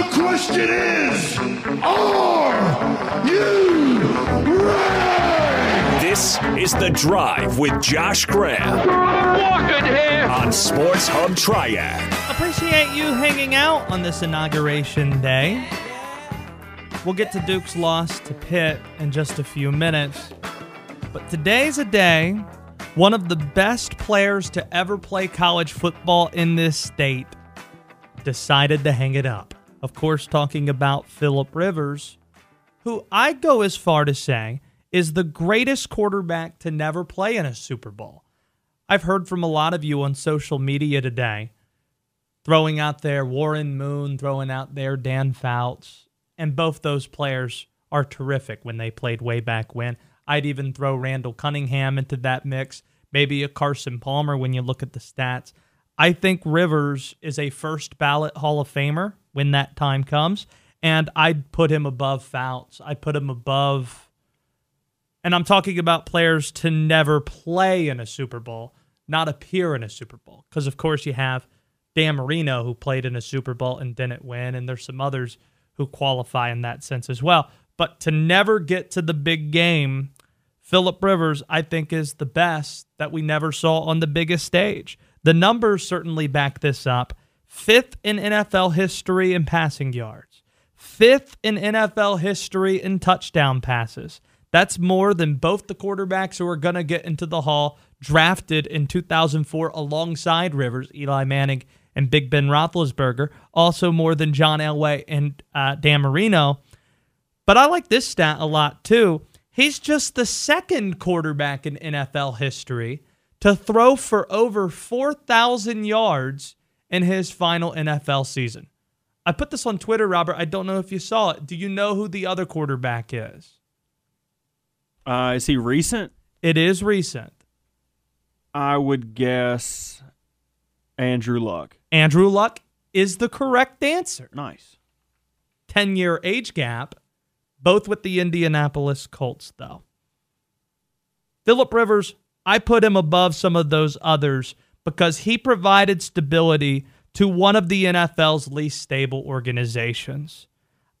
The question is, are you ready? This is The Drive with Josh Graham Walking here. on Sports Hub Triad. Appreciate you hanging out on this inauguration day. We'll get to Duke's loss to Pitt in just a few minutes. But today's a day one of the best players to ever play college football in this state decided to hang it up. Of course, talking about Philip Rivers, who I go as far to say is the greatest quarterback to never play in a Super Bowl. I've heard from a lot of you on social media today throwing out there Warren Moon, throwing out there Dan Fouts, and both those players are terrific when they played way back when. I'd even throw Randall Cunningham into that mix, maybe a Carson Palmer when you look at the stats. I think Rivers is a first ballot Hall of Famer when that time comes, and I'd put him above Fouts. I'd put him above, and I'm talking about players to never play in a Super Bowl, not appear in a Super Bowl. Because, of course, you have Dan Marino who played in a Super Bowl and didn't win, and there's some others who qualify in that sense as well. But to never get to the big game, Philip Rivers, I think, is the best that we never saw on the biggest stage. The numbers certainly back this up. Fifth in NFL history in passing yards, fifth in NFL history in touchdown passes. That's more than both the quarterbacks who are going to get into the Hall drafted in 2004 alongside Rivers, Eli Manning, and Big Ben Roethlisberger. Also more than John Elway and uh, Dan Marino. But I like this stat a lot too. He's just the second quarterback in NFL history to throw for over 4,000 yards in his final NFL season. I put this on Twitter, Robert. I don't know if you saw it. Do you know who the other quarterback is? Uh, is he recent? It is recent. I would guess Andrew Luck. Andrew Luck is the correct answer. Nice. 10 year age gap, both with the Indianapolis Colts, though. Philip Rivers, I put him above some of those others because he provided stability to one of the NFL's least stable organizations.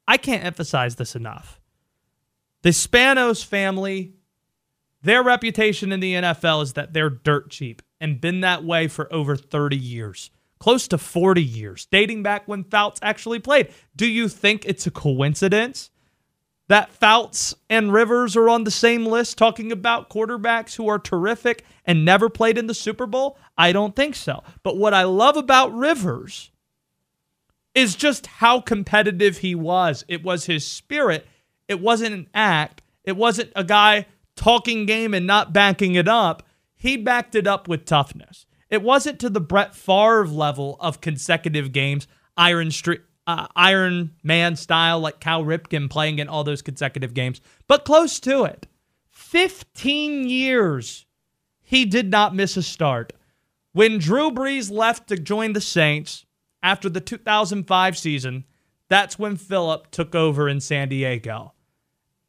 I can't emphasize this enough. The Spanos family, their reputation in the NFL is that they're dirt cheap and been that way for over 30 years, close to 40 years, dating back when Fouts actually played. Do you think it's a coincidence that Fouts and Rivers are on the same list talking about quarterbacks who are terrific and never played in the Super Bowl? I don't think so. But what I love about Rivers is just how competitive he was. It was his spirit, it wasn't an act, it wasn't a guy talking game and not backing it up. He backed it up with toughness. It wasn't to the Brett Favre level of consecutive games, Iron Street uh, Iron Man style, like Cal Ripken playing in all those consecutive games, but close to it. 15 years he did not miss a start. When Drew Brees left to join the Saints after the 2005 season, that's when Philip took over in San Diego.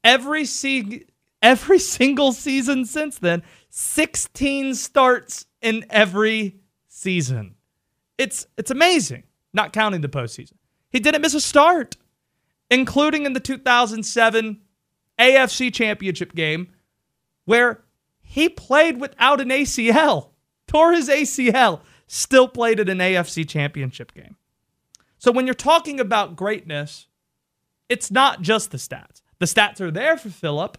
Every se- every single season since then, 16 starts in every season. It's it's amazing, not counting the postseason. He didn't miss a start, including in the 2007 AFC Championship game, where he played without an ACL, tore his ACL, still played in an AFC Championship game. So when you're talking about greatness, it's not just the stats. The stats are there for Philip,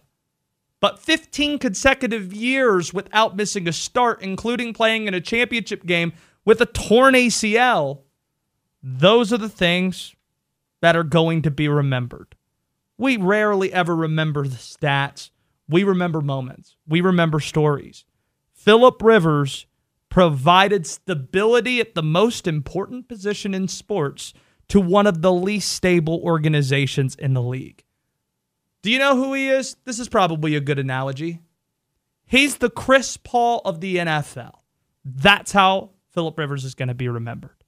but 15 consecutive years without missing a start, including playing in a championship game with a torn ACL, those are the things that are going to be remembered. We rarely ever remember the stats. We remember moments. We remember stories. Philip Rivers provided stability at the most important position in sports to one of the least stable organizations in the league. Do you know who he is? This is probably a good analogy. He's the Chris Paul of the NFL. That's how Philip Rivers is going to be remembered.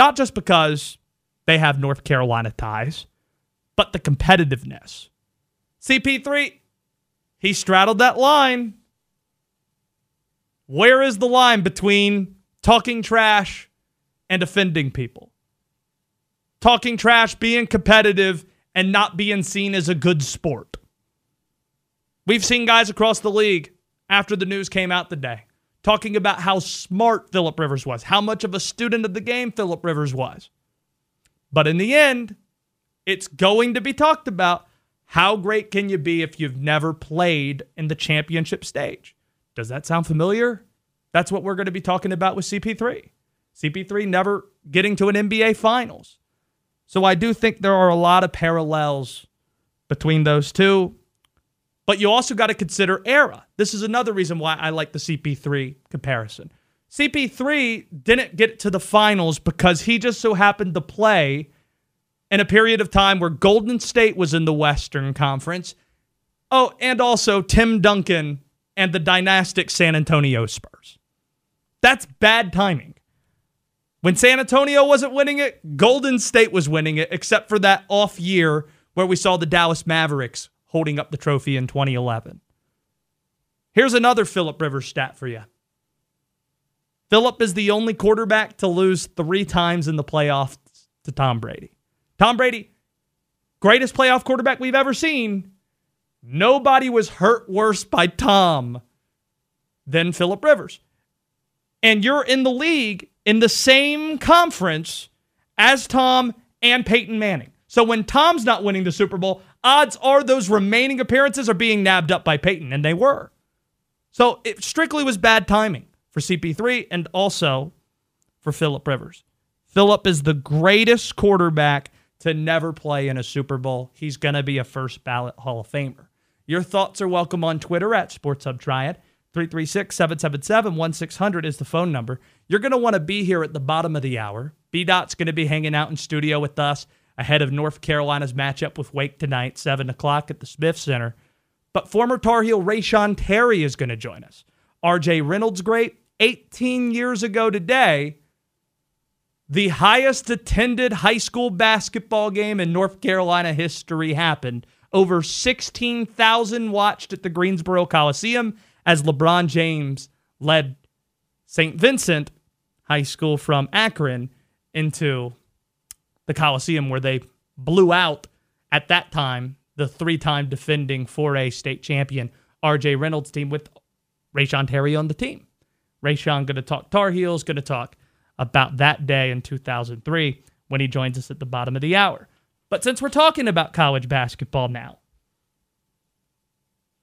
Not just because they have North Carolina ties, but the competitiveness. CP3, he straddled that line. Where is the line between talking trash and offending people? talking trash, being competitive, and not being seen as a good sport. We've seen guys across the league after the news came out today talking about how smart Philip Rivers was, how much of a student of the game Philip Rivers was. But in the end, it's going to be talked about how great can you be if you've never played in the championship stage? Does that sound familiar? That's what we're going to be talking about with CP3. CP3 never getting to an NBA Finals. So I do think there are a lot of parallels between those two. But you also got to consider era. This is another reason why I like the CP3 comparison. CP3 didn't get to the finals because he just so happened to play in a period of time where Golden State was in the Western Conference. Oh, and also Tim Duncan and the dynastic San Antonio Spurs. That's bad timing. When San Antonio wasn't winning it, Golden State was winning it, except for that off year where we saw the Dallas Mavericks holding up the trophy in 2011. Here's another Philip Rivers stat for you. Philip is the only quarterback to lose three times in the playoffs to Tom Brady. Tom Brady, greatest playoff quarterback we've ever seen. Nobody was hurt worse by Tom than Philip Rivers. And you're in the league in the same conference as Tom and Peyton Manning. So when Tom's not winning the Super Bowl, odds are those remaining appearances are being nabbed up by Peyton, and they were. So it strictly was bad timing for CP3 and also for Philip Rivers. Philip is the greatest quarterback to never play in a Super Bowl. He's going to be a first ballot Hall of Famer. Your thoughts are welcome on Twitter at Sports Triad. 336 777 1600 is the phone number. You're going to want to be here at the bottom of the hour. B Dot's going to be hanging out in studio with us ahead of North Carolina's matchup with Wake tonight, 7 o'clock at the Smith Center. But former Tar Heel Reyshawn Terry is going to join us. RJ Reynolds, great. 18 years ago today, the highest attended high school basketball game in North Carolina history happened. Over 16,000 watched at the Greensboro Coliseum as LeBron James led St. Vincent High School from Akron into the Coliseum where they blew out at that time the three-time defending 4A state champion RJ Reynolds team with Reyshawn Terry on the team. Reyshawn going to talk Tar Heels, going to talk about that day in 2003 when he joins us at the bottom of the hour. But since we're talking about college basketball now,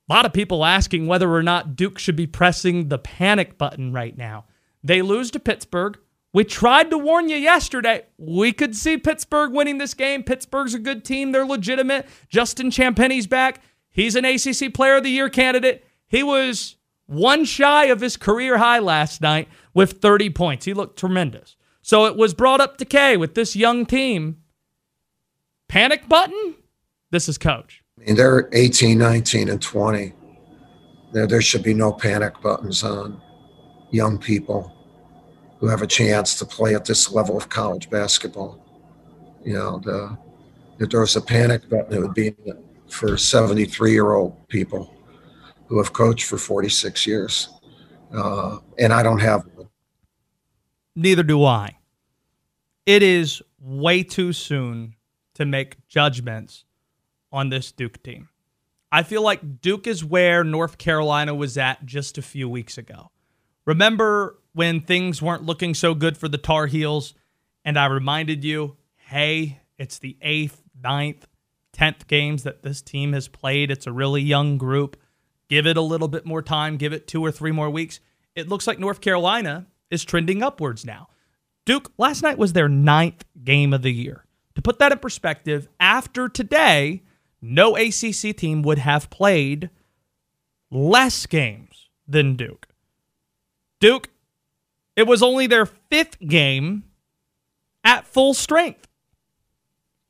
a lot of people asking whether or not Duke should be pressing the panic button right now. They lose to Pittsburgh. We tried to warn you yesterday. We could see Pittsburgh winning this game. Pittsburgh's a good team. They're legitimate. Justin Champagnie's back. He's an ACC Player of the Year candidate. He was one shy of his career high last night with 30 points. He looked tremendous. So it was brought up to K with this young team. Panic button? This is coach. Mean, they're 18, 19, and 20. There, there should be no panic buttons on young people who have a chance to play at this level of college basketball. You know, the, if there was a panic button, it would be for 73 year old people who have coached for 46 years. Uh, and I don't have one. Neither do I. It is way too soon to make judgments on this Duke team. I feel like Duke is where North Carolina was at just a few weeks ago. Remember when things weren't looking so good for the Tar Heels, and I reminded you, hey, it's the eighth, ninth, tenth games that this team has played. It's a really young group. Give it a little bit more time, give it two or three more weeks. It looks like North Carolina is trending upwards now. Duke, last night was their ninth game of the year. To put that in perspective, after today, no ACC team would have played less games than Duke. Duke it was only their fifth game at full strength.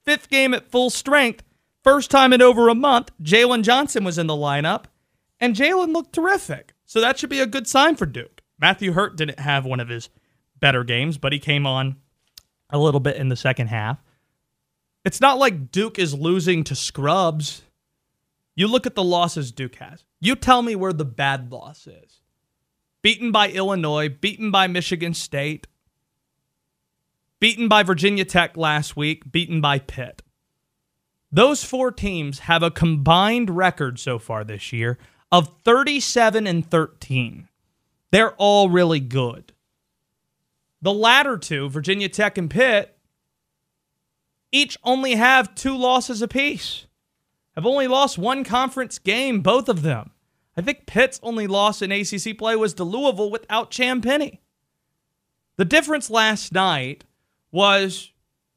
Fifth game at full strength. First time in over a month, Jalen Johnson was in the lineup, and Jalen looked terrific. So that should be a good sign for Duke. Matthew Hurt didn't have one of his better games, but he came on a little bit in the second half. It's not like Duke is losing to scrubs. You look at the losses Duke has. You tell me where the bad loss is beaten by Illinois, beaten by Michigan State. beaten by Virginia Tech last week, beaten by Pitt. Those four teams have a combined record so far this year of 37 and 13. They're all really good. The latter two, Virginia Tech and Pitt, each only have two losses apiece. Have only lost one conference game, both of them. I think Pitt's only loss in ACC play was to Louisville without Champagnie. The difference last night was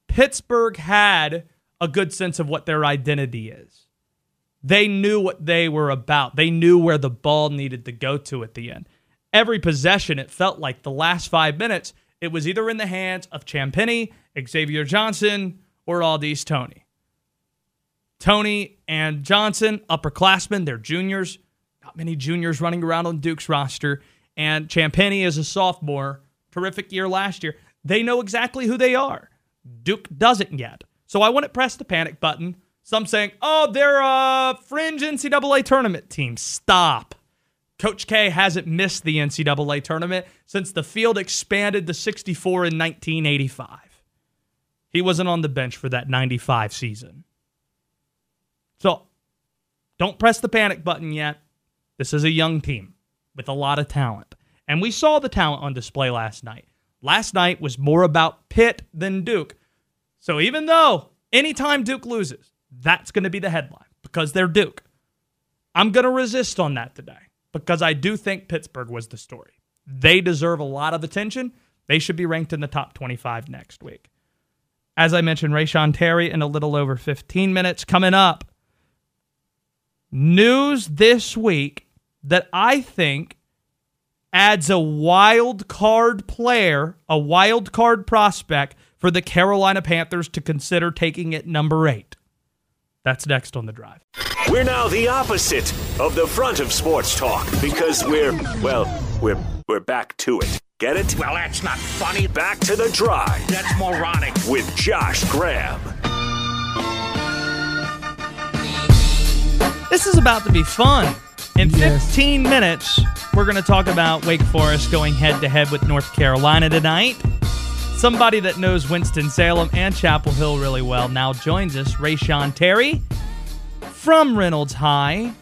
Pittsburgh had a good sense of what their identity is. They knew what they were about. They knew where the ball needed to go to at the end. Every possession, it felt like the last five minutes, it was either in the hands of Champagnie, Xavier Johnson, or Au'Diese Toney. Toney and Johnson, upperclassmen, they're juniors. Not many juniors running around on Duke's roster. And Champagnie is a sophomore. Terrific year last year. They know exactly who they are. Duke doesn't yet. So I wouldn't press the panic button. Some saying, oh, they're a fringe NCAA tournament team. Stop. Coach K hasn't missed the NCAA tournament since the field expanded to 64 in 1985. He wasn't on the bench for that 95 season. So don't press the panic button yet. This is a young team with a lot of talent. And we saw the talent on display last night. Last night was more about Pitt than Duke. So even though anytime Duke loses, that's going to be the headline because they're Duke. I'm going to resist on that today because I do think Pittsburgh was the story. They deserve a lot of attention. They should be ranked in the top 25 next week. As I mentioned, Reyshawn Terry in a little over 15 minutes coming up. News this week that I think adds a wild card player, a wild card prospect for the Carolina Panthers to consider taking at number eight. That's next on the drive. We're now the opposite of the front of sports talk because we're, well, we're, we're back to it. Get it? Well, that's not funny. Back to the drive That's moronic. with Josh Graham. This is about to be fun. In Yes. 15 minutes, we're going to talk about Wake Forest going head to head with North Carolina tonight. Somebody that knows Winston-Salem and Chapel Hill really well now joins us, Reyshawn Terry from Reynolds High.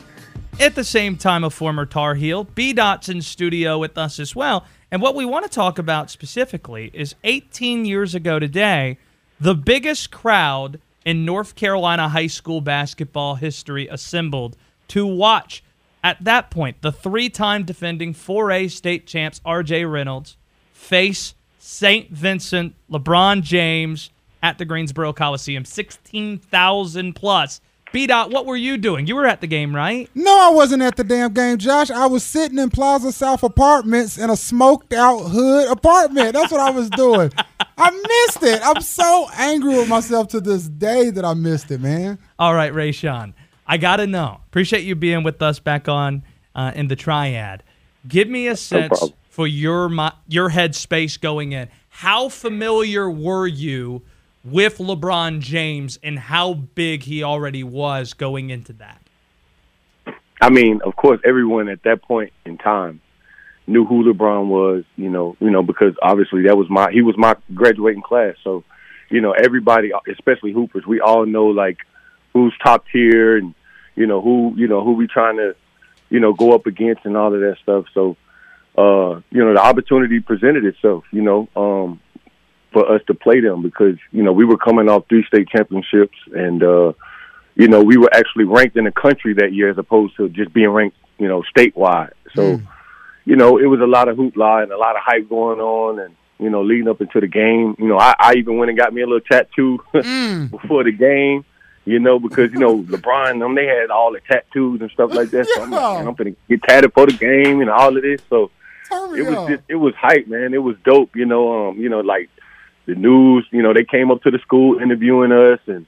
At the same time, a former Tar Heel. B. Dot's in studio with us as well. And what we want to talk about specifically is 18 years ago today, the biggest crowd in North Carolina high school basketball history assembled to watch, at that point, the three time defending 4A state champs RJ Reynolds face St. Vincent, LeBron James at the Greensboro Coliseum. 16,000 plus. B Dot, what were you doing? You were at the game, right? No, I wasn't at the damn game, Josh. I was sitting in Plaza South Apartments in a smoked out hood apartment. That's what I was doing. I missed it. I'm so angry with myself to this day that I missed it, man. All right, Ray Reyshawn. I got to know. Appreciate you being with us back on uh, in the triad. Give me a sense problem. for your mi- your headspace going in. How familiar were you with LeBron James and how big he already was going into that? I mean, of course, everyone at that point in time knew who LeBron was. You know, you know, because obviously that was my he was my graduating class. So, you know, everybody, especially hoopers, we all know like who's top tier and you know who you know who we trying to you know go up against and all of that stuff. So, uh, you know, the opportunity presented itself. You know, um, for us to play them because you know we were coming off three state championships and. uh you know, we were actually ranked in the country that year as opposed to just being ranked, you know, statewide. So, you know, it was a lot of hoopla and a lot of hype going on and, you know, leading up into the game. You know, I, I even went and got me a little tattoo before the game, you know, because, you know, LeBron, them, they had all the tattoos and stuff like that. So I'm like, Yeah. I'm going to get tatted for the game and all of this. So it was up. just, it was hype, man. It was dope, you know, um, you know, like the news, you know, they came up to the school interviewing us and,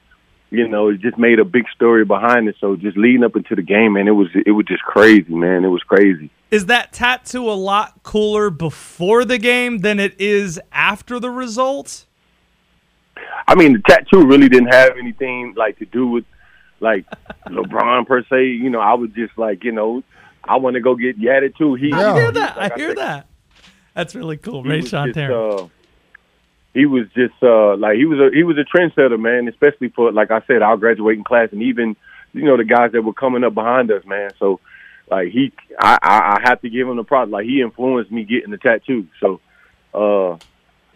you know, it just made a big story behind it. So just leading up into the game, man, it was it was just crazy, man. It was crazy. Is that tattoo a lot cooler before the game than it is after the results? I mean, the tattoo really didn't have anything like to do with like LeBron per se. You know, I was just like, you know, I want to go get yatted too. He, I hear that. like I hear said, that. That's really cool. Reyshawn just, Terry. uh, he was just uh like he was a he was a trendsetter, man. Especially for like I said, our graduating class, and even you know the guys that were coming up behind us, man. So like he, I I, I have to give him the props. Like he influenced me getting the tattoo. So uh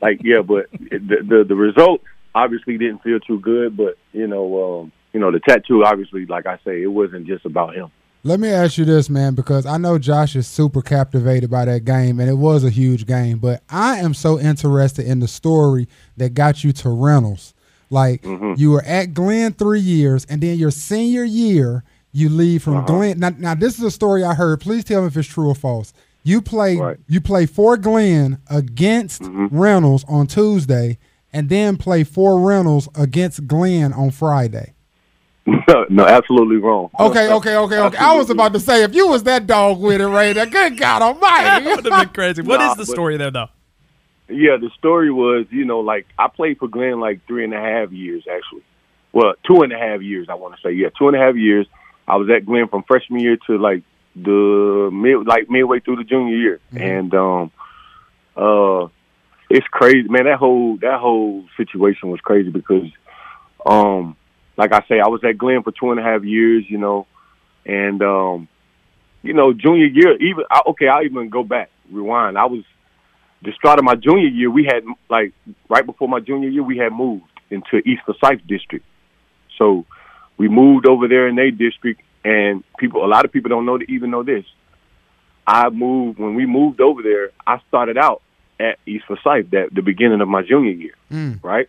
like yeah, but the the, the result obviously didn't feel too good. But you know um, you know the tattoo obviously, like I say, it wasn't just about him. Let me ask you this, man, because I know Josh is super captivated by that game, and it was a huge game. But I am so interested in the story that got you to Reynolds. Like Mm-hmm. you were at Glenn three years, and then your senior year, you leave from Uh-huh. Glenn. Now, now, this is a story I heard. Please tell me if it's true or false. You play, Right. you play for Glenn against Mm-hmm. Reynolds on Tuesday, and then play for Reynolds against Glenn on Friday. no, absolutely wrong. Okay, okay, okay, okay. I was about to say if you was that dog with it, Ray, then good God Almighty. That would have been crazy. What is Nah, the but- story there, though? Yeah, the story was, you know, like I played for Glenn like three and a half years actually. Well, two and a half years I want to say. Yeah, two and a half years. I was at Glenn from freshman year to like the mid like midway through the junior year. And um uh it's crazy, man, that whole that whole situation was crazy because um like I say, I was at Glenn for two and a half years, you know, and um you know, junior year, even I, okay, I'll even go back, rewind. I was the start of my junior year, we had like right before my junior year, we had moved into East Forsyth district. So we moved over there in their district, and people, a lot of people don't know to even know this. I moved when we moved over there. I started out at East Forsyth at the beginning of my junior year, Mm. right?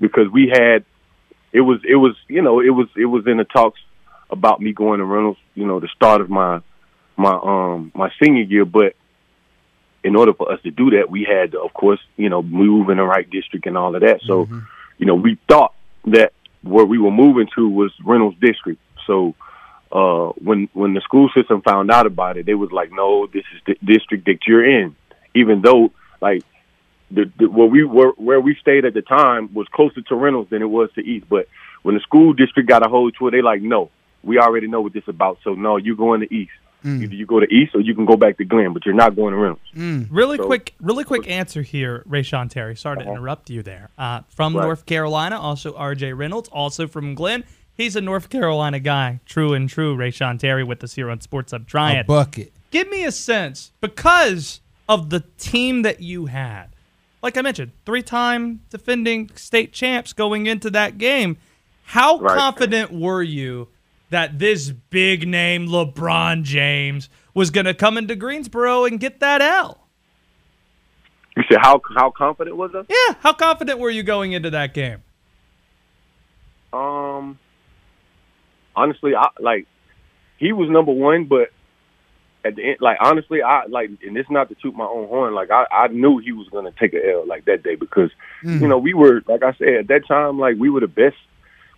Because we had it was it was you know it was it was in the talks about me going to Reynolds, you know, the start of my my um my senior year, but in order for us to do that, we had to, of course, you know, move in the right district and all of that. So, you know, we thought that where we were moving to was Reynolds District. So, uh, when when the school system found out about it, they was like, "No, this is the district that you're in." Even though, like, the, the where we were where we stayed at the time was closer to Reynolds than it was to East. But when the school district got a hold to it, they like, "No, we already know what this about. So, no, you're going to East." Either you go to East or you can go back to Glenn, but you're not going to Reynolds. Really So- quick, really quick answer here, Reyshawn Terry. Sorry to interrupt you there. Uh, from Right. North Carolina, also R.J. Reynolds, also from Glenn. He's a North Carolina guy, true and true. Reyshawn Terry with us here on Sports Hub A bucket. Give me a sense because of the team that you had. Like I mentioned, three-time defending state champs going into that game. How Right. confident were you that this big name LeBron James was going to come into Greensboro and get that L? You said how how confident was I? Yeah, how confident were you going into that game? Um, honestly, I like he was number one, but at the end, like honestly, I like, and it's not to toot my own horn. Like I, I knew he was gonna take a L like that day because you know we were like I said at that time, like we were the best,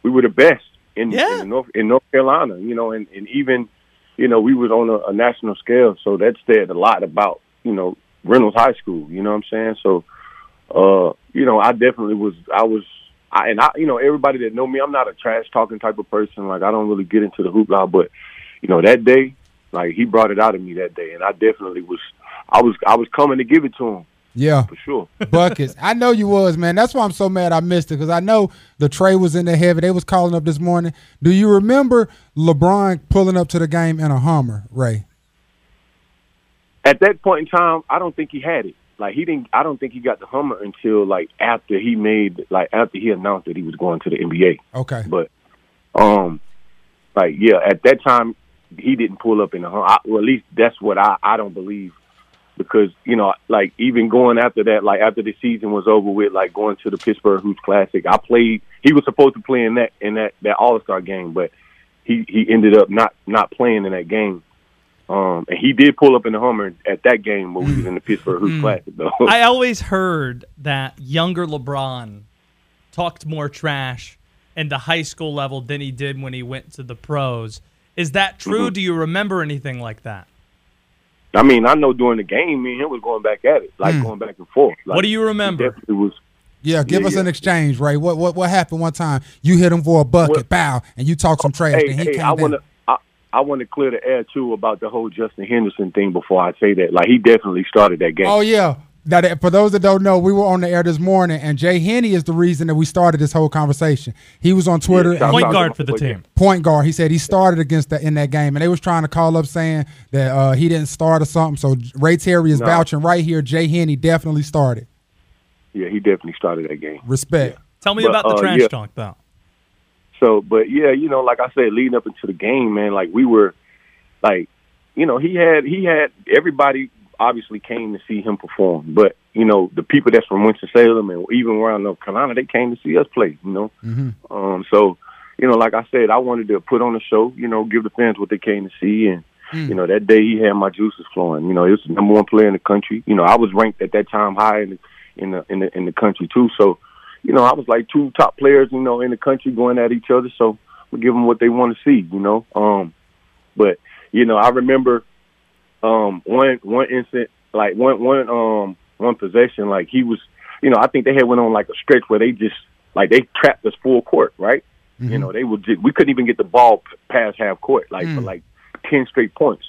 we were the best in, Yeah. in North in North Carolina. You know, and and even you know we was on a, a national scale, so that said a lot about you know Reynolds High School. You know what I'm saying? So, uh, you know, I definitely was. I was. I, and I, you know, everybody that know me, I'm not a trash talking type of person. Like I don't really get into the hoopla, but you know, that day, like he brought it out of me that day, and I definitely was. I was. I was coming to give it to him Yeah, for sure. buckets. I know you was, man. That's why I'm so mad I missed it because I know the tray was in the heavy. They was calling up this morning. Do you remember LeBron pulling up to the game in a Hummer, Ray? At that point in time, I don't think he had it. Like he didn't. I don't think he got the Hummer until like after he made, like after he announced that he was going to the NBA. Okay. But, um, like yeah, at that time he didn't pull up in the Hummer. I, well, at least that's what I I don't believe because you know like even going after that, like after the season was over with, like going to the Pittsburgh Hoops Classic, I played. He was supposed to play in that in that that All Star game, but he he ended up not not playing in that game. Um, and he did pull up in the Hummer at that game when we was in the Pittsburgh Hoops Classic, though. I always heard that younger LeBron talked more trash in the high school level than he did when he went to the pros. Is that true? Mm-hmm. Do you remember anything like that? I mean, I know during the game, me and him was going back at it, like going back and forth. Like, What do you remember? Definitely was. Yeah, give Yeah, us an exchange, Ray. What what what happened one time? You hit him for a bucket, What- bow, and you talk some trash. Hey, and he hey, came I down. want to. I, I want to clear the air too about the whole Justin Henderson thing before I say that. Like he definitely started that game. Oh yeah, that for those that don't know, we were on the air this morning, and Jay Henney is the reason that we started this whole conversation. He was on Twitter. Yeah, Point guard for the team. point guard. He said he started against that in that game, and they was trying to call up saying that uh, he didn't start or something. So Ray Terry is No. vouching right here. Jay Henney definitely started. Yeah, he definitely started that game. Respect. Tell me But, about the uh, trash yeah. talk, though. So, but yeah, you know, like I said, leading up into the game, man, like we were, like, you know, he had he had everybody obviously came to see him perform, but you know, the people that's from Winston Salem and even around North Carolina, they came to see us play. You know, Mm-hmm. um, so you know, like I said, I wanted to put on a show, you know, give the fans what they came to see, and Mm. you know, that day he had my juices flowing. You know, he was the number one player in the country. You know, I was ranked at that time high in the in the in the, in the country too. So, you know, I was like two top players, you know, in the country going at each other. So we give them what they want to see, you know. Um, but you know, I remember um one one instant, like one one um one possession, like he was, you know, I think they had went on like a stretch where they just like they trapped us full court, right? You know, they would just, we couldn't even get the ball past half court, like for like ten straight points.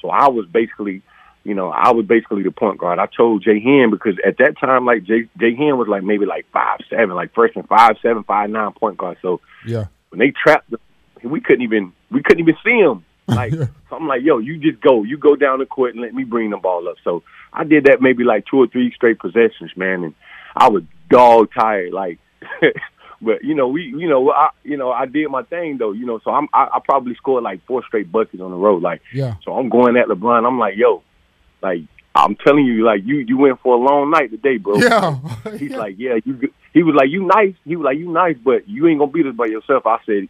So I was basically, you know, I was basically the point guard. I told Jay Hen because at that time, like Jay Jay Hen was like maybe like five seven, like freshman five seven, five nine point guard. So Yeah. when they trapped us, we couldn't even we couldn't even see him. Like so I'm like, yo, you just go, you go down the court and let me bring the ball up. So I did that maybe like two or three straight possessions, man, and I was dog tired, like. but you know, we, you know, I, you know, I did my thing though, you know. So I'm, I, I probably scored like four straight buckets on the road, like. Yeah. So I'm going at LeBron. I'm like, yo, like I'm telling you, like you, you went for a long night today, bro. Yeah. He's like, yeah, you. g- He was like, you nice. He was like, you nice, but you ain't gonna beat us by yourself. I said,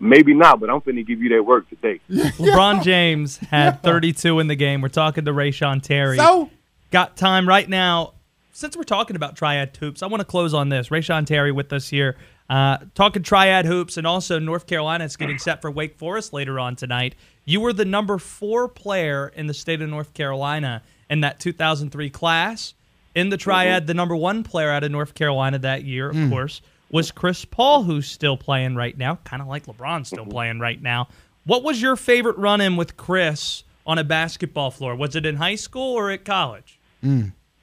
maybe not, but I'm finna give you that work today. LeBron James had 32 in the game. We're talking to Reyshawn Terry. So Got time right now. Since we're talking about triad hoops, I want to close on this. Reyshawn Terry with us here, uh, talking triad hoops, and also North Carolina is getting set for Wake Forest later on tonight. You were the number four player in the state of North Carolina in that 2003 class. In the triad, the number one player out of North Carolina that year, of course, was Chris Paul, who's still playing right now, kind of like LeBron still playing right now. What was your favorite run in with Chris on a basketball floor? Was it in high school or at college?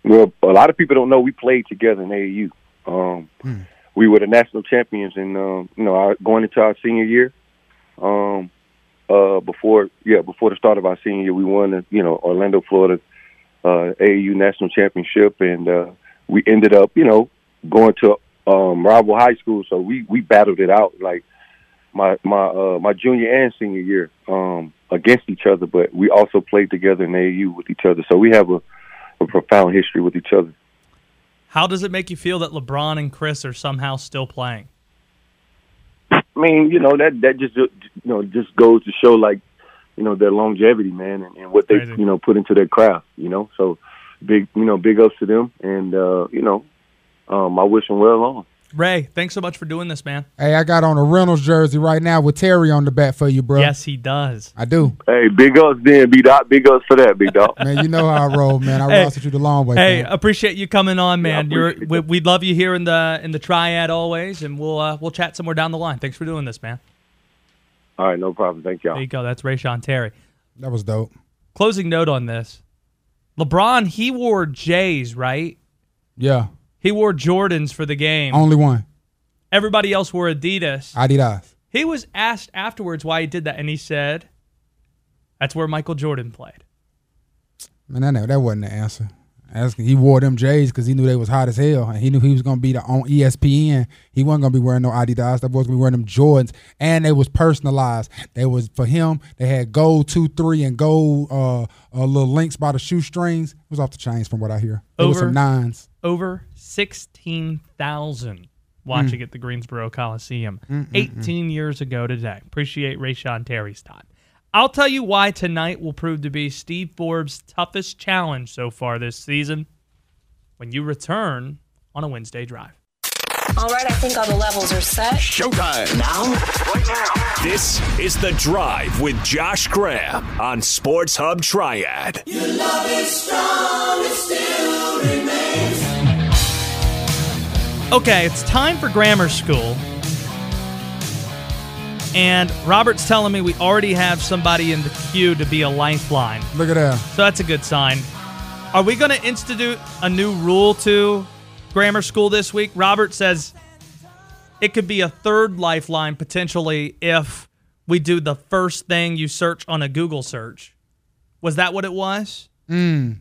Well, a lot of people don't know we played together in AAU. Um, We were the national champions, and um, you know, our, going into our senior year, um, uh, before yeah, before the start of our senior year, we won the you know Orlando, Florida uh, AAU national championship, and uh, we ended up you know going to um, rival high school, so we we battled it out like my my uh, my junior and senior year um, against each other, but we also played together in AAU with each other, so we have a a profound history with each other. How does it make you feel that LeBron and Chris are somehow still playing? I mean, you know that that just you know just goes to show like you know their longevity, man, and, and what they Crazy. you know put into their craft. You know, so big you know big ups to them, and uh, you know um, I wish them well on. Ray, thanks so much for doing this, man. hey, I got on a Reynolds jersey right now with Terry on the back for you, bro. Yes, he does. I do. Hey, big ups then, B Dot. Big ups for that, big dog. Man, you know how I roll, man. I Hey. rostered you the long way. Hey, fam. appreciate you coming on, man. You're we, that. we'd love you here in the in the triad always, and we'll uh, we'll chat somewhere down the line. Thanks for doing this, man. All right, no problem. Thank y'all. There you go. That's Ray Reyshawn Terry. that was dope. Closing note on this: LeBron, he wore J's, right? Yeah. He wore Jordans for the game. Only one. Everybody else wore Adidas. Adidas. He was asked afterwards why he did that, and he said, "That's where Michael Jordan played." Man, that, that wasn't the answer. Asking, he wore them J's because he knew they was hot as hell, and he knew he was gonna be the on ESPN. He wasn't gonna be wearing no Adidas. That was gonna be wearing them Jordans, and they was personalized. They was for him. They had gold two three and gold uh, uh little links by the shoestrings. It was off the chains from what I hear. Was Over. some nines. Over 16,000 watching hmm. at the Greensboro Coliseum hmm, hmm, 18 years ago today. Appreciate Reyshawn Terry's time. I'll tell you why tonight will prove to be Steve Forbes' toughest challenge so far this season when you return on a Wednesday drive. All right, I think all the levels are set. Showtime. Now, right now. This is The Drive with Josh Graham on Sports Hub Triad. Okay, it's time for grammar school. And Robert's telling me we already have somebody in the queue to be a lifeline. Look at that. So that's a good sign. Are we going to institute a new rule to grammar school this week? Robert says it could be a third lifeline potentially if we do the first thing you search on a Google search. Was that what it was?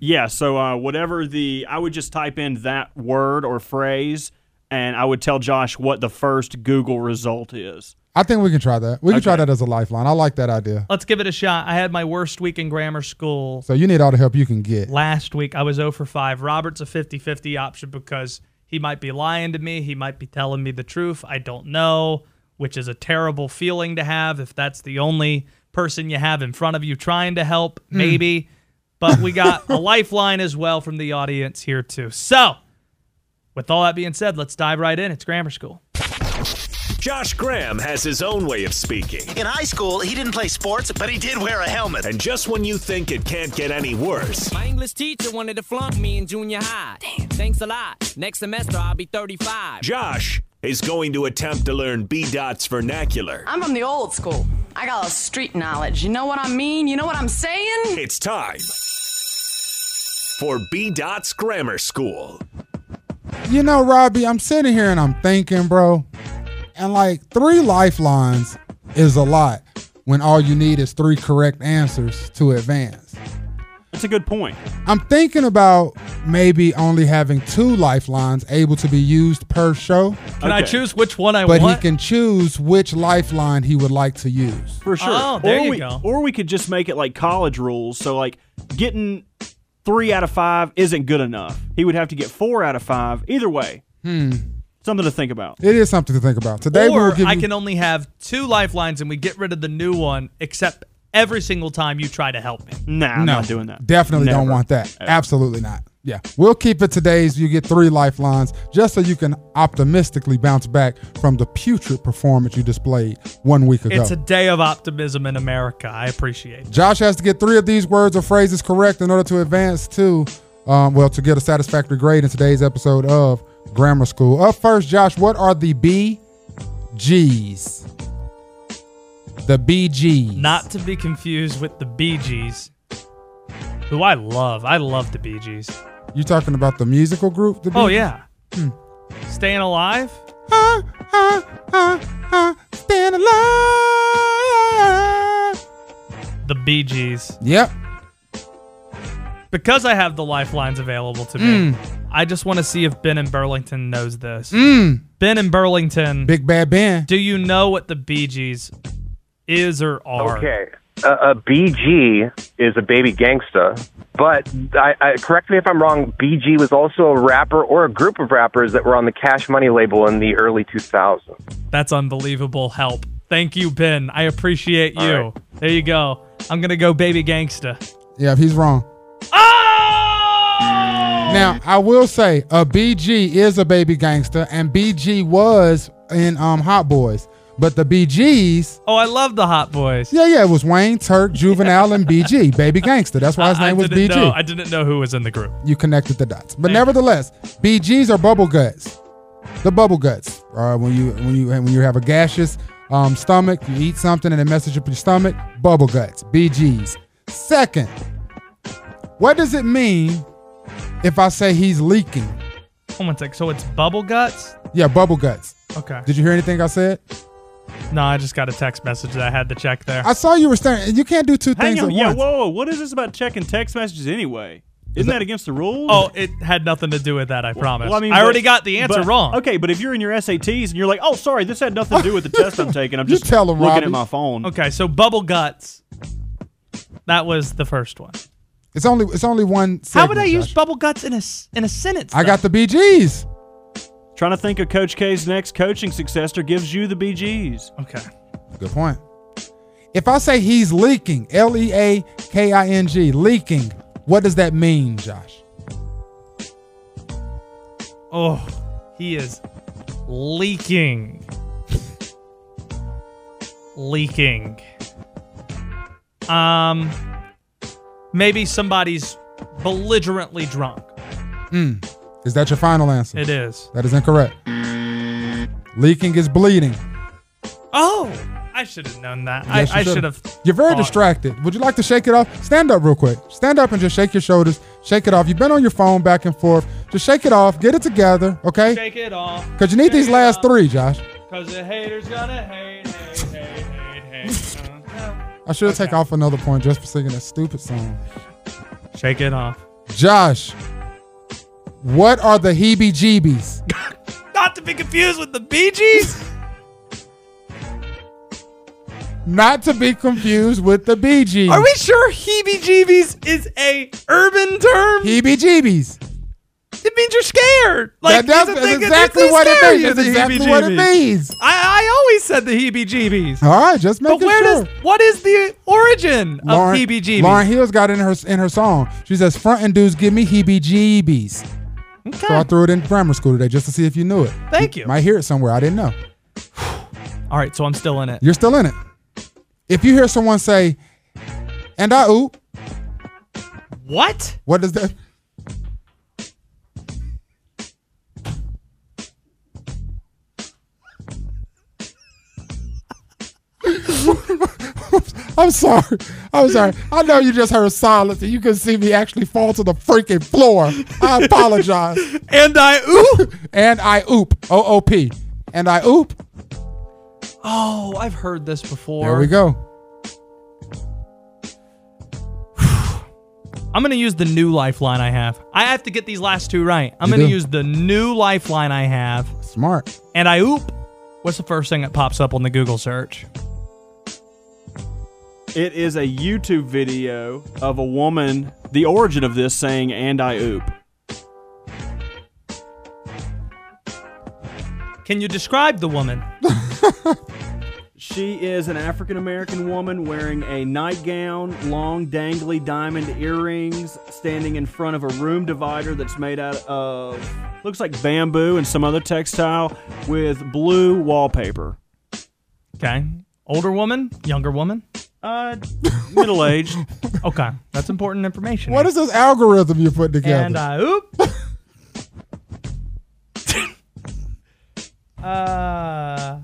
Yeah, so uh, whatever the, I would just type in that word or phrase, and I would tell Josh what the first Google result is. I think we can try that. We can try that as a lifeline. I like that idea. Let's give it a shot. I had my worst week in grammar school So you need all the help you can get. last week. I was 0 for 5. Robert's a 50 50 option because he might be lying to me. He might be telling me the truth. I don't know, which is a terrible feeling to have if that's the only person you have in front of you trying to help, hmm. maybe. But we got a lifeline as well from the audience here, too. So, with all that being said, let's dive right in. It's grammar school. Josh Graham has his own way of speaking. In high school, he didn't play sports, but he did wear a helmet. And just when you think it can't get any worse, My English teacher wanted to flunk me in junior high. Thanks a lot. Next semester, I'll be 35. Josh is going to attempt to learn B Dot's vernacular. I'm from the old school. I got a street knowledge. You know what I mean? You know what I'm saying? It's time for B Dot's Grammar School. You know, Robbie, I'm sitting here and I'm thinking, bro, and like three lifelines is a lot when all you need is three correct answers to advance. That's a good point. I'm thinking about maybe only having two lifelines able to be used per show, Can I choose which one I but want? But he can choose which lifeline he would like to use. For sure. Oh, there or you we, go. Or we could just make it like college rules. So, like, getting three out of five isn't good enough. He would have to get four out of five. Either way. Hmm. Something to think about. It is something to think about. Today we will or give I you can only have two lifelines and we get rid of the new one, except every single time you try to help me. Nah, I'm no, not doing that. Definitely don't want that. Absolutely not. Yeah, we'll keep it today's. You get three lifelines just so you can optimistically bounce back from the putrid performance you displayed one week ago. It's a day of optimism in America. I appreciate it. Josh has to get three of these words or phrases correct in order to advance to, um, well, to get a satisfactory grade in today's episode of Grammar School. Up first, Josh, what are the B G's? The B G's. Not to be confused with the Gees, who I love. I love the Bee Gees. You talking about the musical group? The Bee Oh, Gees? yeah. Staying alive? Ha, ha, ha, ha, stand alive. The Bee Gees. Yep. Because I have the lifelines available to me, mm. I just want to see if Ben in Burlington knows this. Mm. Ben in Burlington, Big Bad Ben. do you know what the Bee Gees is or are? Okay. Uh, a BG is a baby gangsta, but I, I, correct me if I'm wrong. BG was also a rapper or a group of rappers that were on the Cash Money label in the early 2000s. That's unbelievable help. Thank you, Ben. I appreciate you. All right. There you go. I'm going to go baby gangsta. Yeah, if he's wrong. Oh! Now, I will say a BG is a baby gangster, and BG was in um Hot Boys. But the BGs, Oh, I love the Hot Boys. yeah, yeah, it was Wayne, Turk, Juvenile, and BG, baby gangster. That's why his I name was didn't BG. Know, I didn't know who was in the group. you connected the dots. But nevertheless, BGs are bubble guts. The bubble guts. Uh, when you when you when you have a gaseous um, stomach, you eat something and it messes up your stomach. Bubble guts. BGs. Second, what does it mean if I say he's leaking? Hold on a sec. So it's bubble guts? Yeah, bubble guts. Okay. Did you hear anything I said? No, I just got a text message that I had to check there. I saw you were staring. You can't do two Hang things on. at Yeah, once. whoa, whoa. What is this about checking text messages anyway? Isn't that, against the rules? Oh, it had nothing to do with that, I promise. Well, I mean, I but- already got the answer but- wrong. Okay, but if you're in your SATs and you're like, oh, sorry, this had nothing to do with the test I'm taking. I'm You just tell 'em, looking Robbie. at my phone. Okay, so bubble guts. That was the first one. It's only it's only one. How would I segment, use Josh. bubble guts in a s- in a sentence? I got the BGs. Trying to think of Coach K's next coaching successor gives you the BGs. Okay. Good point. If I say he's leaking, L E A K I N G, leaking, what does that mean, Josh? Oh, he is leaking. leaking. Um, maybe somebody's belligerently drunk. Is that your final answer? It is. That is incorrect. Leaking is bleeding. Oh, I should have known that. Yes, I, I should've. You're very thought. distracted. Would you like to shake it off? Stand up real quick. Stand up and just shake your shoulders. Shake it off. You've been on your phone back and forth. Just shake it off. Get it together, okay? Shake it off. Because you need these last three, Josh. Because the haters gonna hate, hate, hate, hate, hate. I should take off another point just for singing that stupid song. Shake it off. Josh, what are the heebie jeebies? Not to be confused with the Bee Gees. Not to be confused with the Bee Gees. Are we sure heebie-jeebies is a urban term? Heebie jeebies. It means you're scared. Like That- that's are things that exactly what it means. That's exactly what it means. I, I always said the heebie-jeebies. All right, just But making where sure. does what is the origin of Lauren, heebie-jeebies? Lauryn Hill's got it in her in her song. She says, "Frontin' dudes give me heebie-jeebies." Okay. So I threw it in grammar school today just to see if you knew it. Thank you. Might hear it somewhere. I didn't know. All right, so I'm still in it. You're still in it. If you hear someone say, "And I oop," What? what does that? I'm sorry. I'm sorry. I know you just heard silence and you can see me actually fall to the freaking floor. I apologize. And I oop. and I oop. O O P. And I oop. Oh, I've heard this before. There we go. I'm gonna use the new lifeline I have. I have to get these last two right. I'm gonna do. use the new lifeline I have. Smart. And I oop. What's the first thing that pops up on the Google search? It is a YouTube video of a woman, the origin of this saying, and I oop. Can you describe the woman? She is an African American woman wearing a nightgown, long dangly diamond earrings, standing in front of a room divider that's made out of looks like bamboo and some other textile with blue wallpaper. Okay. Older woman? Younger woman? Uh, middle aged. Okay. That's important information. What is this algorithm you put together? And I oop. uh,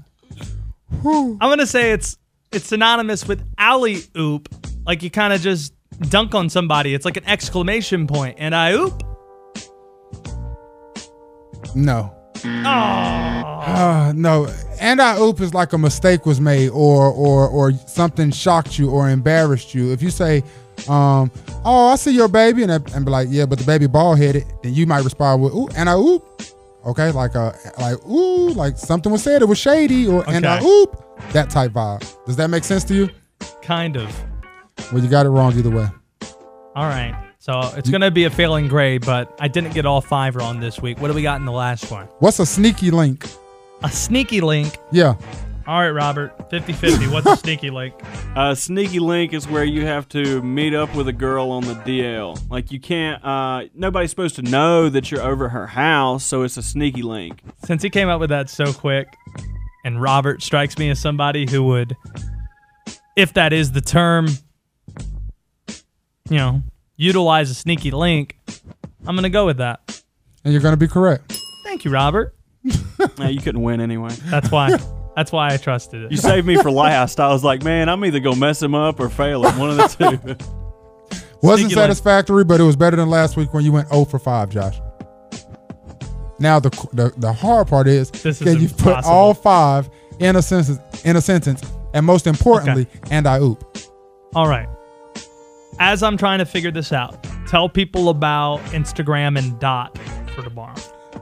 I'm gonna say it's it's synonymous with alley oop. Like you kind of just dunk on somebody. It's like an exclamation point. And I oop. no. Oh. Uh, no. And I oop is like a mistake was made or or or something shocked you or embarrassed you. If you say, um, oh, I see your baby, and, and be like, yeah, but the baby bald headed, then you might respond with, ooh, and I oop. Okay, like uh like ooh, like something was said, it was shady, or and I oop. That type vibe. Does that make sense to you? Kind of. Well, you got it wrong either way. All right. So it's gonna be a failing grade, but I didn't get all five wrong this week. What do we got in the last one? What's a sneaky link? A sneaky link. Yeah. All right, Robert. 50-50. What's a sneaky link? A sneaky link is where you have to meet up with a girl on the DL. Like you can't. Uh, nobody's supposed to know that you're over her house, so it's a sneaky link. Since he came up with that so quick, and Robert strikes me as somebody who would, if that is the term, you know, utilize a sneaky link, I'm going to go with that. And you're gonna be correct. Thank you, Robert. Nah, you couldn't win anyway. That's why. That's why I trusted it. You saved me for last. I was like, man, I'm either gonna mess him up or fail him. One of the two. Wasn't Sneaky link. satisfactory, but it was better than last week when you went 0 for 5, Josh. Now the the, the hard part is This is can you put impossible. all five in a sentence in a sentence, and most importantly, and I oop. All right. As I'm trying to figure this out, tell people about Instagram and Dot for tomorrow.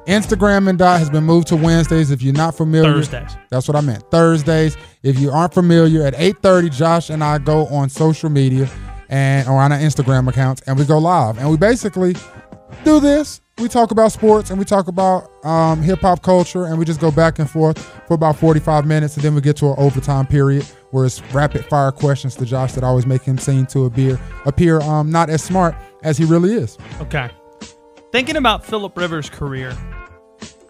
Instagram and Dot has been moved to Wednesdays. If you're not familiar, Thursdays. That's what I meant. Thursdays. If you aren't familiar, at 8:30, Josh and I go on social media and or on our Instagram accounts, and we go live, and we basically do this. We talk about sports and we talk about um, hip hop culture, and we just go back and forth for about 45 minutes, and then we get to an overtime period where it's rapid fire questions to Josh that always make him seem to appear appear um, not as smart as he really is. Okay. Thinking about Philip Rivers' career,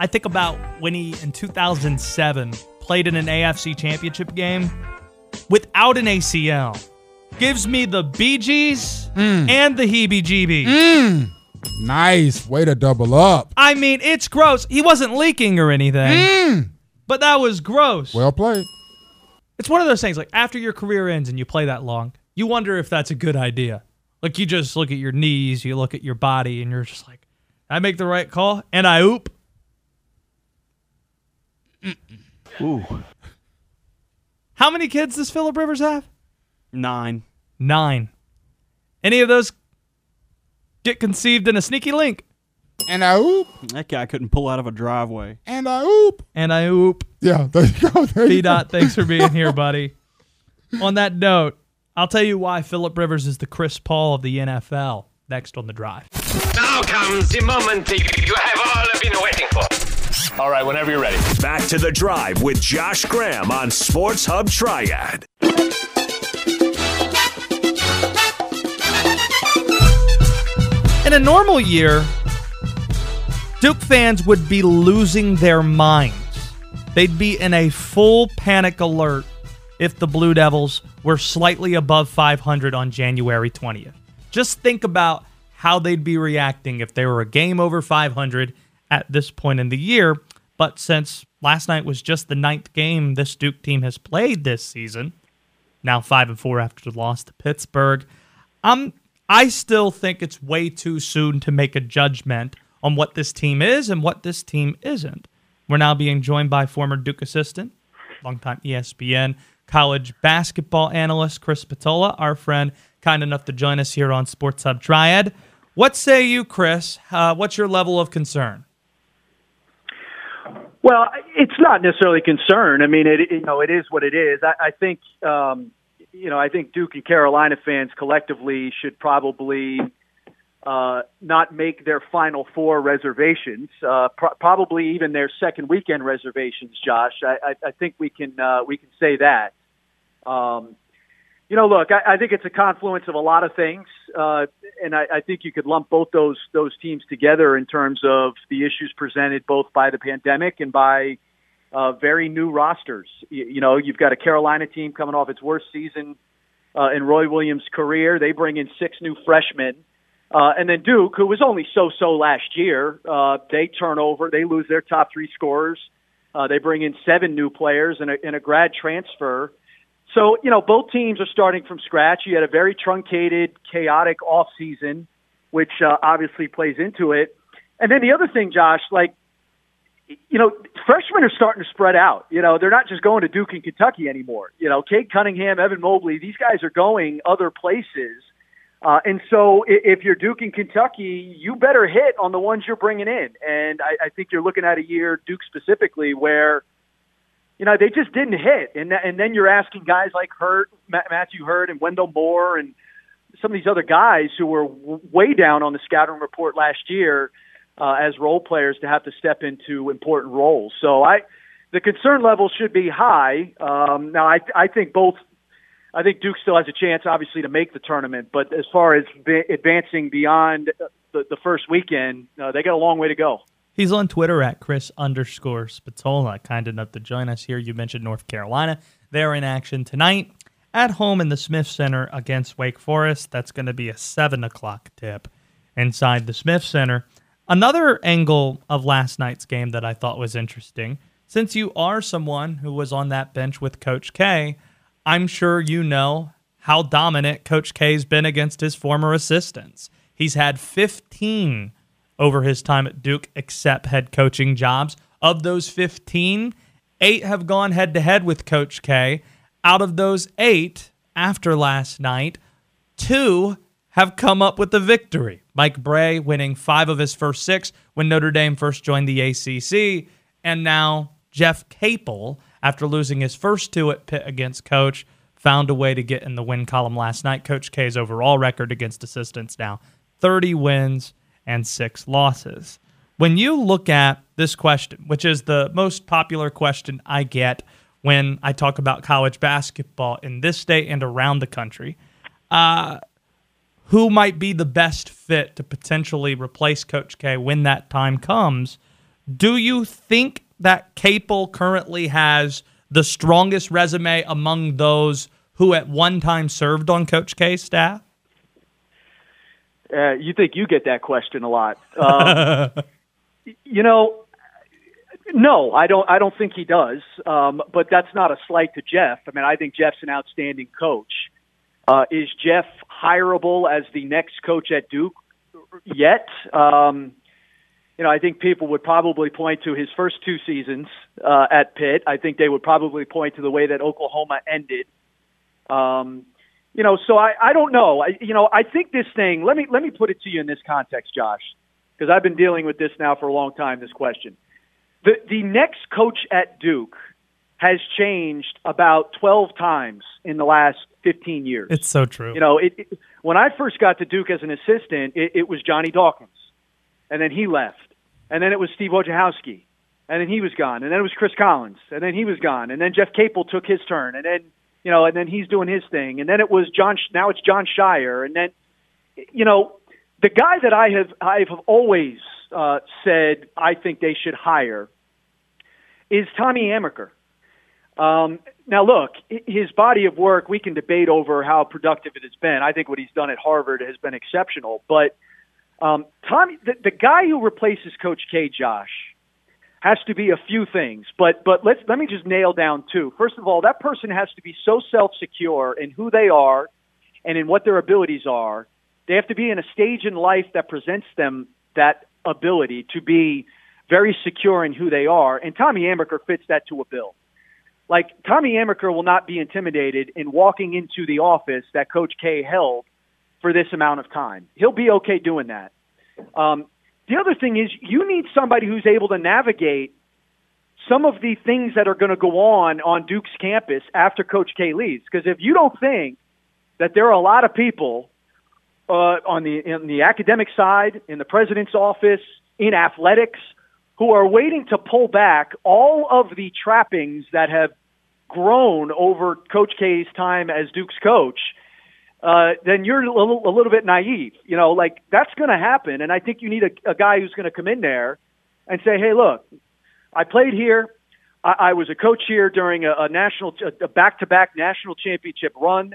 I think about when he, in 2007, played in an AFC championship game without an ACL. Gives me the Bee Gees mm. and the heebie jeebies. Mm. Nice way to double up. I mean, it's gross. He wasn't leaking or anything, mm. but that was gross. Well played. It's one of those things like after your career ends and you play that long, you wonder if that's a good idea. Like you just look at your knees, you look at your body, and you're just like, I make the right call, and I oop. Ooh, How many kids does Philip Rivers have? nine. Nine. Any of those get conceived in a sneaky link? And I oop. That guy couldn't pull out of a driveway. And I oop. And I oop. Yeah, there you go. There you B go. dot, thanks for being here, buddy. On that note, I'll tell you why Philip Rivers is the Chris Paul of the NFL. Next on the drive. Now comes the moment you have all been waiting for. All right, whenever you're ready. Back to the drive with Josh Graham on Sports Hub Triad. In a normal year, Duke fans would be losing their minds. They'd be in a full panic alert if the Blue Devils were slightly above 500 on January 20th. Just think about how they'd be reacting if they were a game over 500 at this point in the year. But since last night was just the ninth game this Duke team has played this season, now five and four after the loss to Pittsburgh, I'm I still think it's way too soon to make a judgment on what this team is and what this team isn't. We're now being joined by former Duke assistant, longtime ESPN college basketball analyst Chris Spatola, our friend, kind enough to join us here on Sports Hub Triad. What say you, Chris? Uh, what's your level of concern? Well, it's not necessarily a concern. I mean, it you know it is what it is. I, I think um, you know I think Duke and Carolina fans collectively should probably uh, not make their Final Four reservations. Uh, pro- probably even their second weekend reservations. Josh, I, I, I think we can uh, we can say that. Um, you know, look, I, I think it's a confluence of a lot of things, uh, and I, I think you could lump both those those teams together in terms of the issues presented both by the pandemic and by uh, very new rosters. You, you know, you've got a Carolina team coming off its worst season uh, in Roy Williams' career. They bring in six new freshmen. Uh, and then Duke, who was only so-so last year, uh, they turn over, they lose their top three scorers. Uh, they bring in seven new players and a, and a grad transfer. So, you know, both teams are starting from scratch. You had a very truncated, chaotic off season, which uh, obviously plays into it. And then the other thing, Josh, like, you know, freshmen are starting to spread out. You know, they're not just going to Duke and Kentucky anymore. You know, Cade Cunningham, Evan Mobley, these guys are going other places. Uh, and so if you're Duke and Kentucky, you better hit on the ones you're bringing in. And I, I think you're looking at a year, Duke specifically, where you know, they just didn't hit. And and then you're asking guys like Hurt, Matthew Hurt, and Wendell Moore, and some of these other guys who were way down on the scouting report last year uh, as role players to have to step into important roles. So I, the concern level should be high. Um, now I I think both. I think Duke still has a chance, obviously, to make the tournament. But as far as advancing beyond the, the first weekend, uh, they got a long way to go. He's on Twitter at Chris underscore Spatola. Kind enough to join us here. You mentioned North Carolina. They're in action tonight at home in the Smith Center against Wake Forest. That's going to be a 7 o'clock tip inside the Smith Center. Another angle of last night's game that I thought was interesting, since you are someone who was on that bench with Coach K, I'm sure you know how dominant Coach K's been against his former assistants. He's had 15 over his time at Duke, except head coaching jobs. Of those 15, eight have gone head to head with Coach K. Out of those eight, after last night, two have come up with the victory. Mike Brey winning five of his first six when Notre Dame first joined the ACC, and now Jeff Capel, after losing his first two at Pitt against Coach, found a way to get in the win column last night. Coach K's overall record against assistants now 30 wins and six losses. When you look at this question, which is the most popular question I get when I talk about college basketball in this state and around the country, uh, who might be the best fit to potentially replace Coach K when that time comes? Do you think that Capel currently has the strongest resume among those who at one time served on Coach K's staff? Uh, you think you get that question a lot. Um, you know, no, I don't. I don't think he does. Um, but that's not a slight to Jeff. I mean, I think Jeff's an outstanding coach. Uh, is Jeff hireable as the next coach at Duke yet? Um, you know, I think people would probably point to his first two seasons uh, at Pitt. I think they would probably point to the way that Oklahoma ended. Um, you know, so I, I don't know. I, you know, I think this thing. Let me let me put it to you in this context, Josh, because I've been dealing with this now for a long time. This question: the the next coach at Duke has changed about twelve times in the last fifteen years. It's so true. You know, it, it, when I first got to Duke as an assistant, it, it was Johnny Dawkins, and then he left, and then it was Steve Wojciechowski, and then he was gone, and then it was Chris Collins, and then he was gone, and then Jeff Capel took his turn, and then you know, and then he's doing his thing, and then it was John. Now it's Jon Scheyer, and then you know, the guy that I have I have always uh, said I think they should hire is Tommy Amaker. Um, now, look, his body of work, we can debate over how productive it has been. I think what he's done at Harvard has been exceptional. But um, Tommy, the, the guy who replaces Coach K, Josh, has to be a few things. But but let's let me just nail down two. First of all, that person has to be so self secure in who they are and in what their abilities are. They have to be in a stage in life that presents them that ability to be very secure in who they are. And Tommy Amaker fits that to a bill. Like Tommy Amaker will not be intimidated in walking into the office that Coach K held for this amount of time. He'll be okay doing that. Um, the other thing is you need somebody who's able to navigate some of the things that are going to go on on Duke's campus after Coach K leaves. Because if you don't think that there are a lot of people uh, on the in the academic side, in the president's office, in athletics, who are waiting to pull back all of the trappings that have grown over Coach K's time as Duke's coach, uh, then you're a little, a little bit naive. You know, like that's going to happen, and I think you need a, a guy who's going to come in there and say, "Hey, look, I played here. I, I was a coach here during a, a national, a back-to-back national championship run.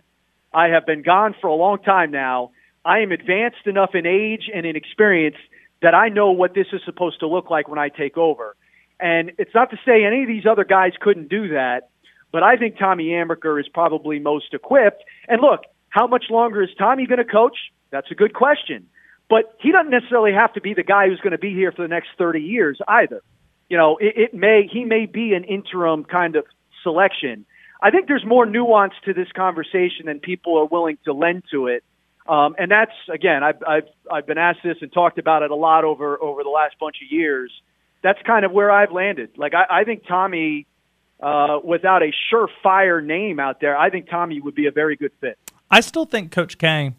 I have been gone for a long time now. I am advanced enough in age and in experience that I know what this is supposed to look like when I take over. And it's not to say any of these other guys couldn't do that, but I think Tommy Amaker is probably most equipped. And look, how much longer is Tommy going to coach? That's a good question. But he doesn't necessarily have to be the guy who's going to be here for the next 30 years either. You know, it, it may he may be an interim kind of selection. I think there's more nuance to this conversation than people are willing to lend to it. Um, and that's again, I've, I've I've been asked this and talked about it a lot over over the last bunch of years. That's kind of where I've landed. Like I, I think Tommy, uh, without a surefire name out there, I think Tommy would be a very good fit. I still think Coach K.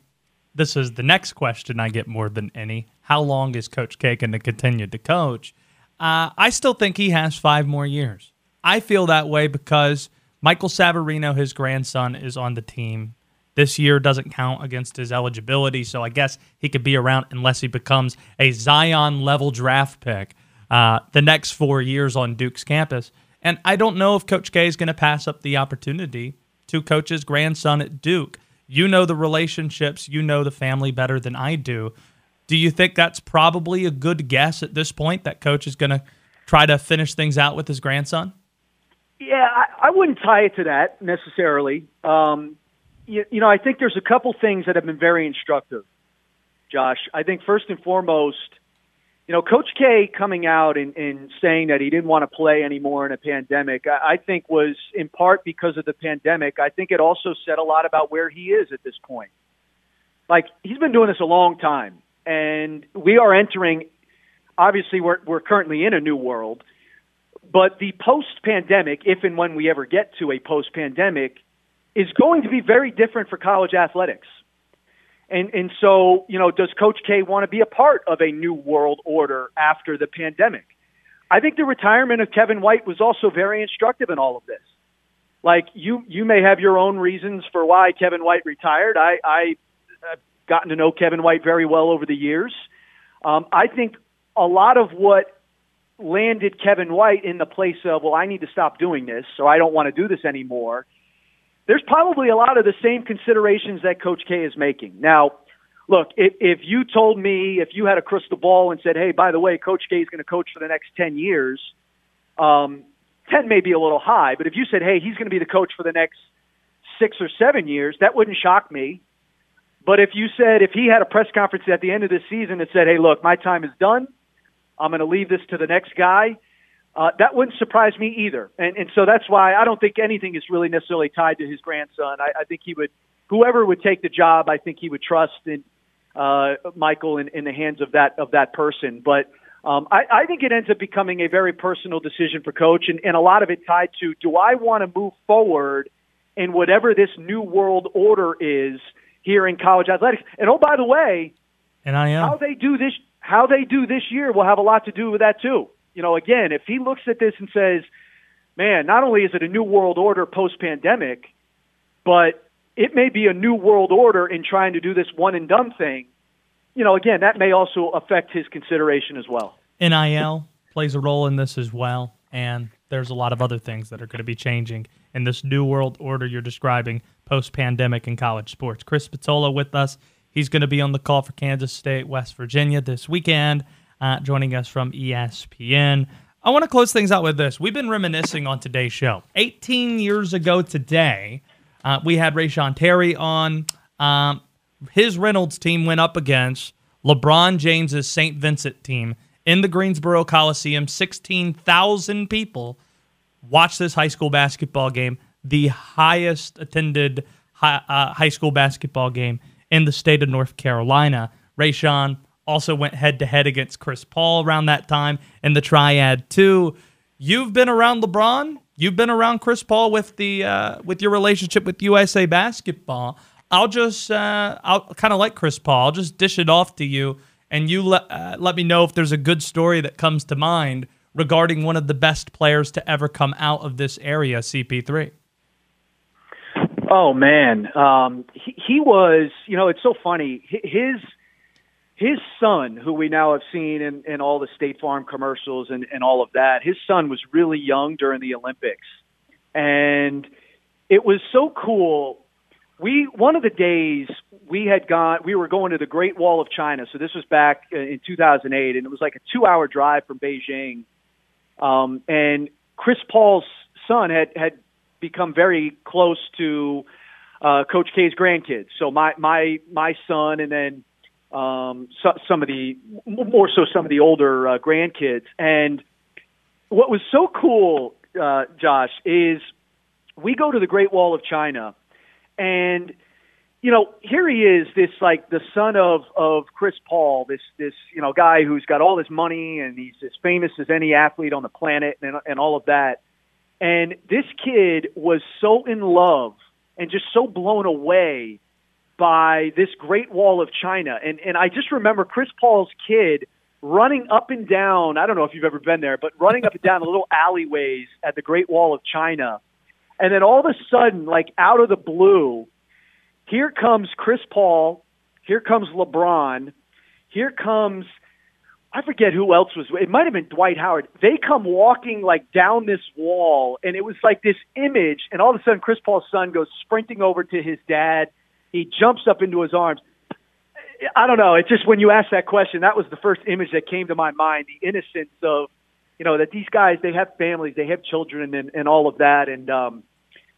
This is the next question I get more than any. How long is Coach K going to continue to coach? Uh, I still think he has five more years. I feel that way because Michael Savarino, his grandson, is on the team this year doesn't count against his eligibility, so I guess he could be around unless he becomes a Zion level draft pick uh, the next four years on Duke's campus. And I don't know if Coach K is going to pass up the opportunity to coach his grandson at Duke. You know the relationships, you know the family better than I do. Do you think that's probably a good guess at this point that coach is going to try to finish things out with his grandson? Yeah, I, I wouldn't tie it to that necessarily. Um, you, you know, I think there's a couple things that have been very instructive, Josh. I think first and foremost, you know, Coach K coming out and, and saying that he didn't want to play anymore in a pandemic, I, I think was in part because of the pandemic. I think it also said a lot about where he is at this point. Like he's been doing this a long time, and we are entering. Obviously, we're we're currently in a new world, but the post-pandemic, if and when we ever get to a post-pandemic, is going to be very different for college athletics. And and so, you know, does Coach K want to be a part of a new world order after the pandemic? I think the retirement of Kevin White was also very instructive in all of this. Like you you may have your own reasons for why Kevin White retired. I I have gotten to know Kevin White very well over the years. Um, I think a lot of what landed Kevin White in the place of, well, I need to stop doing this, so I don't want to do this anymore, there's probably a lot of the same considerations that Coach K is making. Now, look, if, if you told me, if you had a crystal ball and said, hey, by the way, Coach K is going to coach for the next 10 years, um, 10 may be a little high, but if you said, hey, he's going to be the coach for the next six or seven years, that wouldn't shock me. But if you said if he had a press conference at the end of the season and said, "Hey, look, my time is done. I'm going to leave this to the next guy," uh, that wouldn't surprise me either. And and so that's why I don't think anything is really necessarily tied to his grandson. I, I think he would, whoever would take the job, I think he would trust in uh, Michael in, in the hands of that of that person. But um, I, I think it ends up becoming a very personal decision for coach, and, and a lot of it tied to do I want to move forward in whatever this new world order is here in college athletics. And oh, by the way, and I am how they do this how they do this year will have a lot to do with that too. You know, again, if he looks at this and says, "Man, not only is it a new world order post pandemic, but it may be a new world order in trying to do this one and done thing." You know, again, that may also affect his consideration as well. NIL plays a role in this as well, and there's a lot of other things that are going to be changing in this new world order you're describing post pandemic in college sports. Chris Spatola with us. He's going to be on the call for Kansas State, West Virginia this weekend, uh, joining us from ESPN. I want to close things out with this. We've been reminiscing on today's show. 18 years ago today, uh, we had Reyshawn Terry on. Um, his Reynolds team went up against LeBron James's St. Vincent team in the Greensboro Coliseum. 16,000 people watched this high school basketball game, the highest attended high, uh, high school basketball game in the state of North Carolina. Reyshawn also went head to head against Chris Paul around that time in the Triad too. You've been around LeBron. You've been around Chris Paul with the uh, with your relationship with USA Basketball. I'll just uh, I'll kind of like Chris Paul. I'll just dish it off to you, and you let uh, let me know if there's a good story that comes to mind regarding one of the best players to ever come out of this area, CP3. Oh man, um, he, he was. You know, it's so funny. His his son, who we now have seen in, in all the State Farm commercials and, and all of that, his son was really young during the Olympics, and it was so cool. We one of the days we had gone, we were going to the Great Wall of China. So this was back in 2008, and it was like a two-hour drive from Beijing. Um, and Chris Paul's son had had become very close to uh, Coach K's grandkids. So my my my son, and then um, so, some of the more so some of the older uh, grandkids. And what was so cool, uh, Josh, is we go to the Great Wall of China, and you know here he is, this like the son of of Chris Paul, this this you know guy who's got all this money and he's as famous as any athlete on the planet and and all of that. And this kid was so in love and just so blown away by this Great Wall of China. And and I just remember Chris Paul's kid running up and down, I don't know if you've ever been there, but running up and down the little alleyways at the Great Wall of China. And then all of a sudden, like out of the blue, here comes Chris Paul, here comes LeBron, here comes I forget who else was. It might have been Dwight Howard. They come walking like down this wall, and it was like this image. And all of a sudden, Chris Paul's son goes sprinting over to his dad. He jumps up into his arms. I don't know. It's just when you ask that question, that was the first image that came to my mind. The innocence of, you know, that these guys they have families, they have children, and and all of that. And um,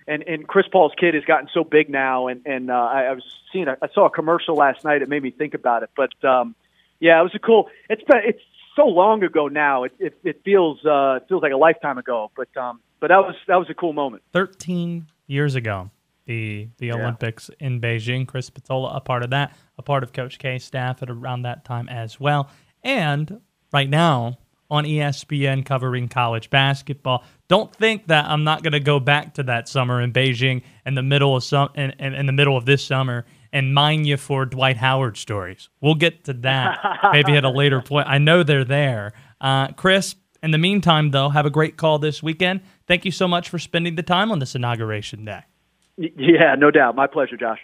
and and Chris Paul's kid has gotten so big now. And and uh, I, I was seeing, I saw a commercial last night. It made me think about it. But um, yeah, it was a cool. It's been it's so long ago now. It it, it feels uh, it feels like a lifetime ago. But um, but that was that was a cool moment. Thirteen years ago, the the yeah. Olympics in Beijing. Chris Spatola, a part of that, a part of Coach K's staff at around that time as well. And right now on ESPN covering college basketball. Don't think that I'm not going to go back to that summer in Beijing in the middle of some in, in, in the middle of this summer and mine you for Dwight Howard stories. We'll get to that maybe at a later point. I know they're there. Uh, Chris, in the meantime, though, have a great call this weekend. Thank you so much for spending the time on this inauguration day. Yeah, no doubt. My pleasure, Josh.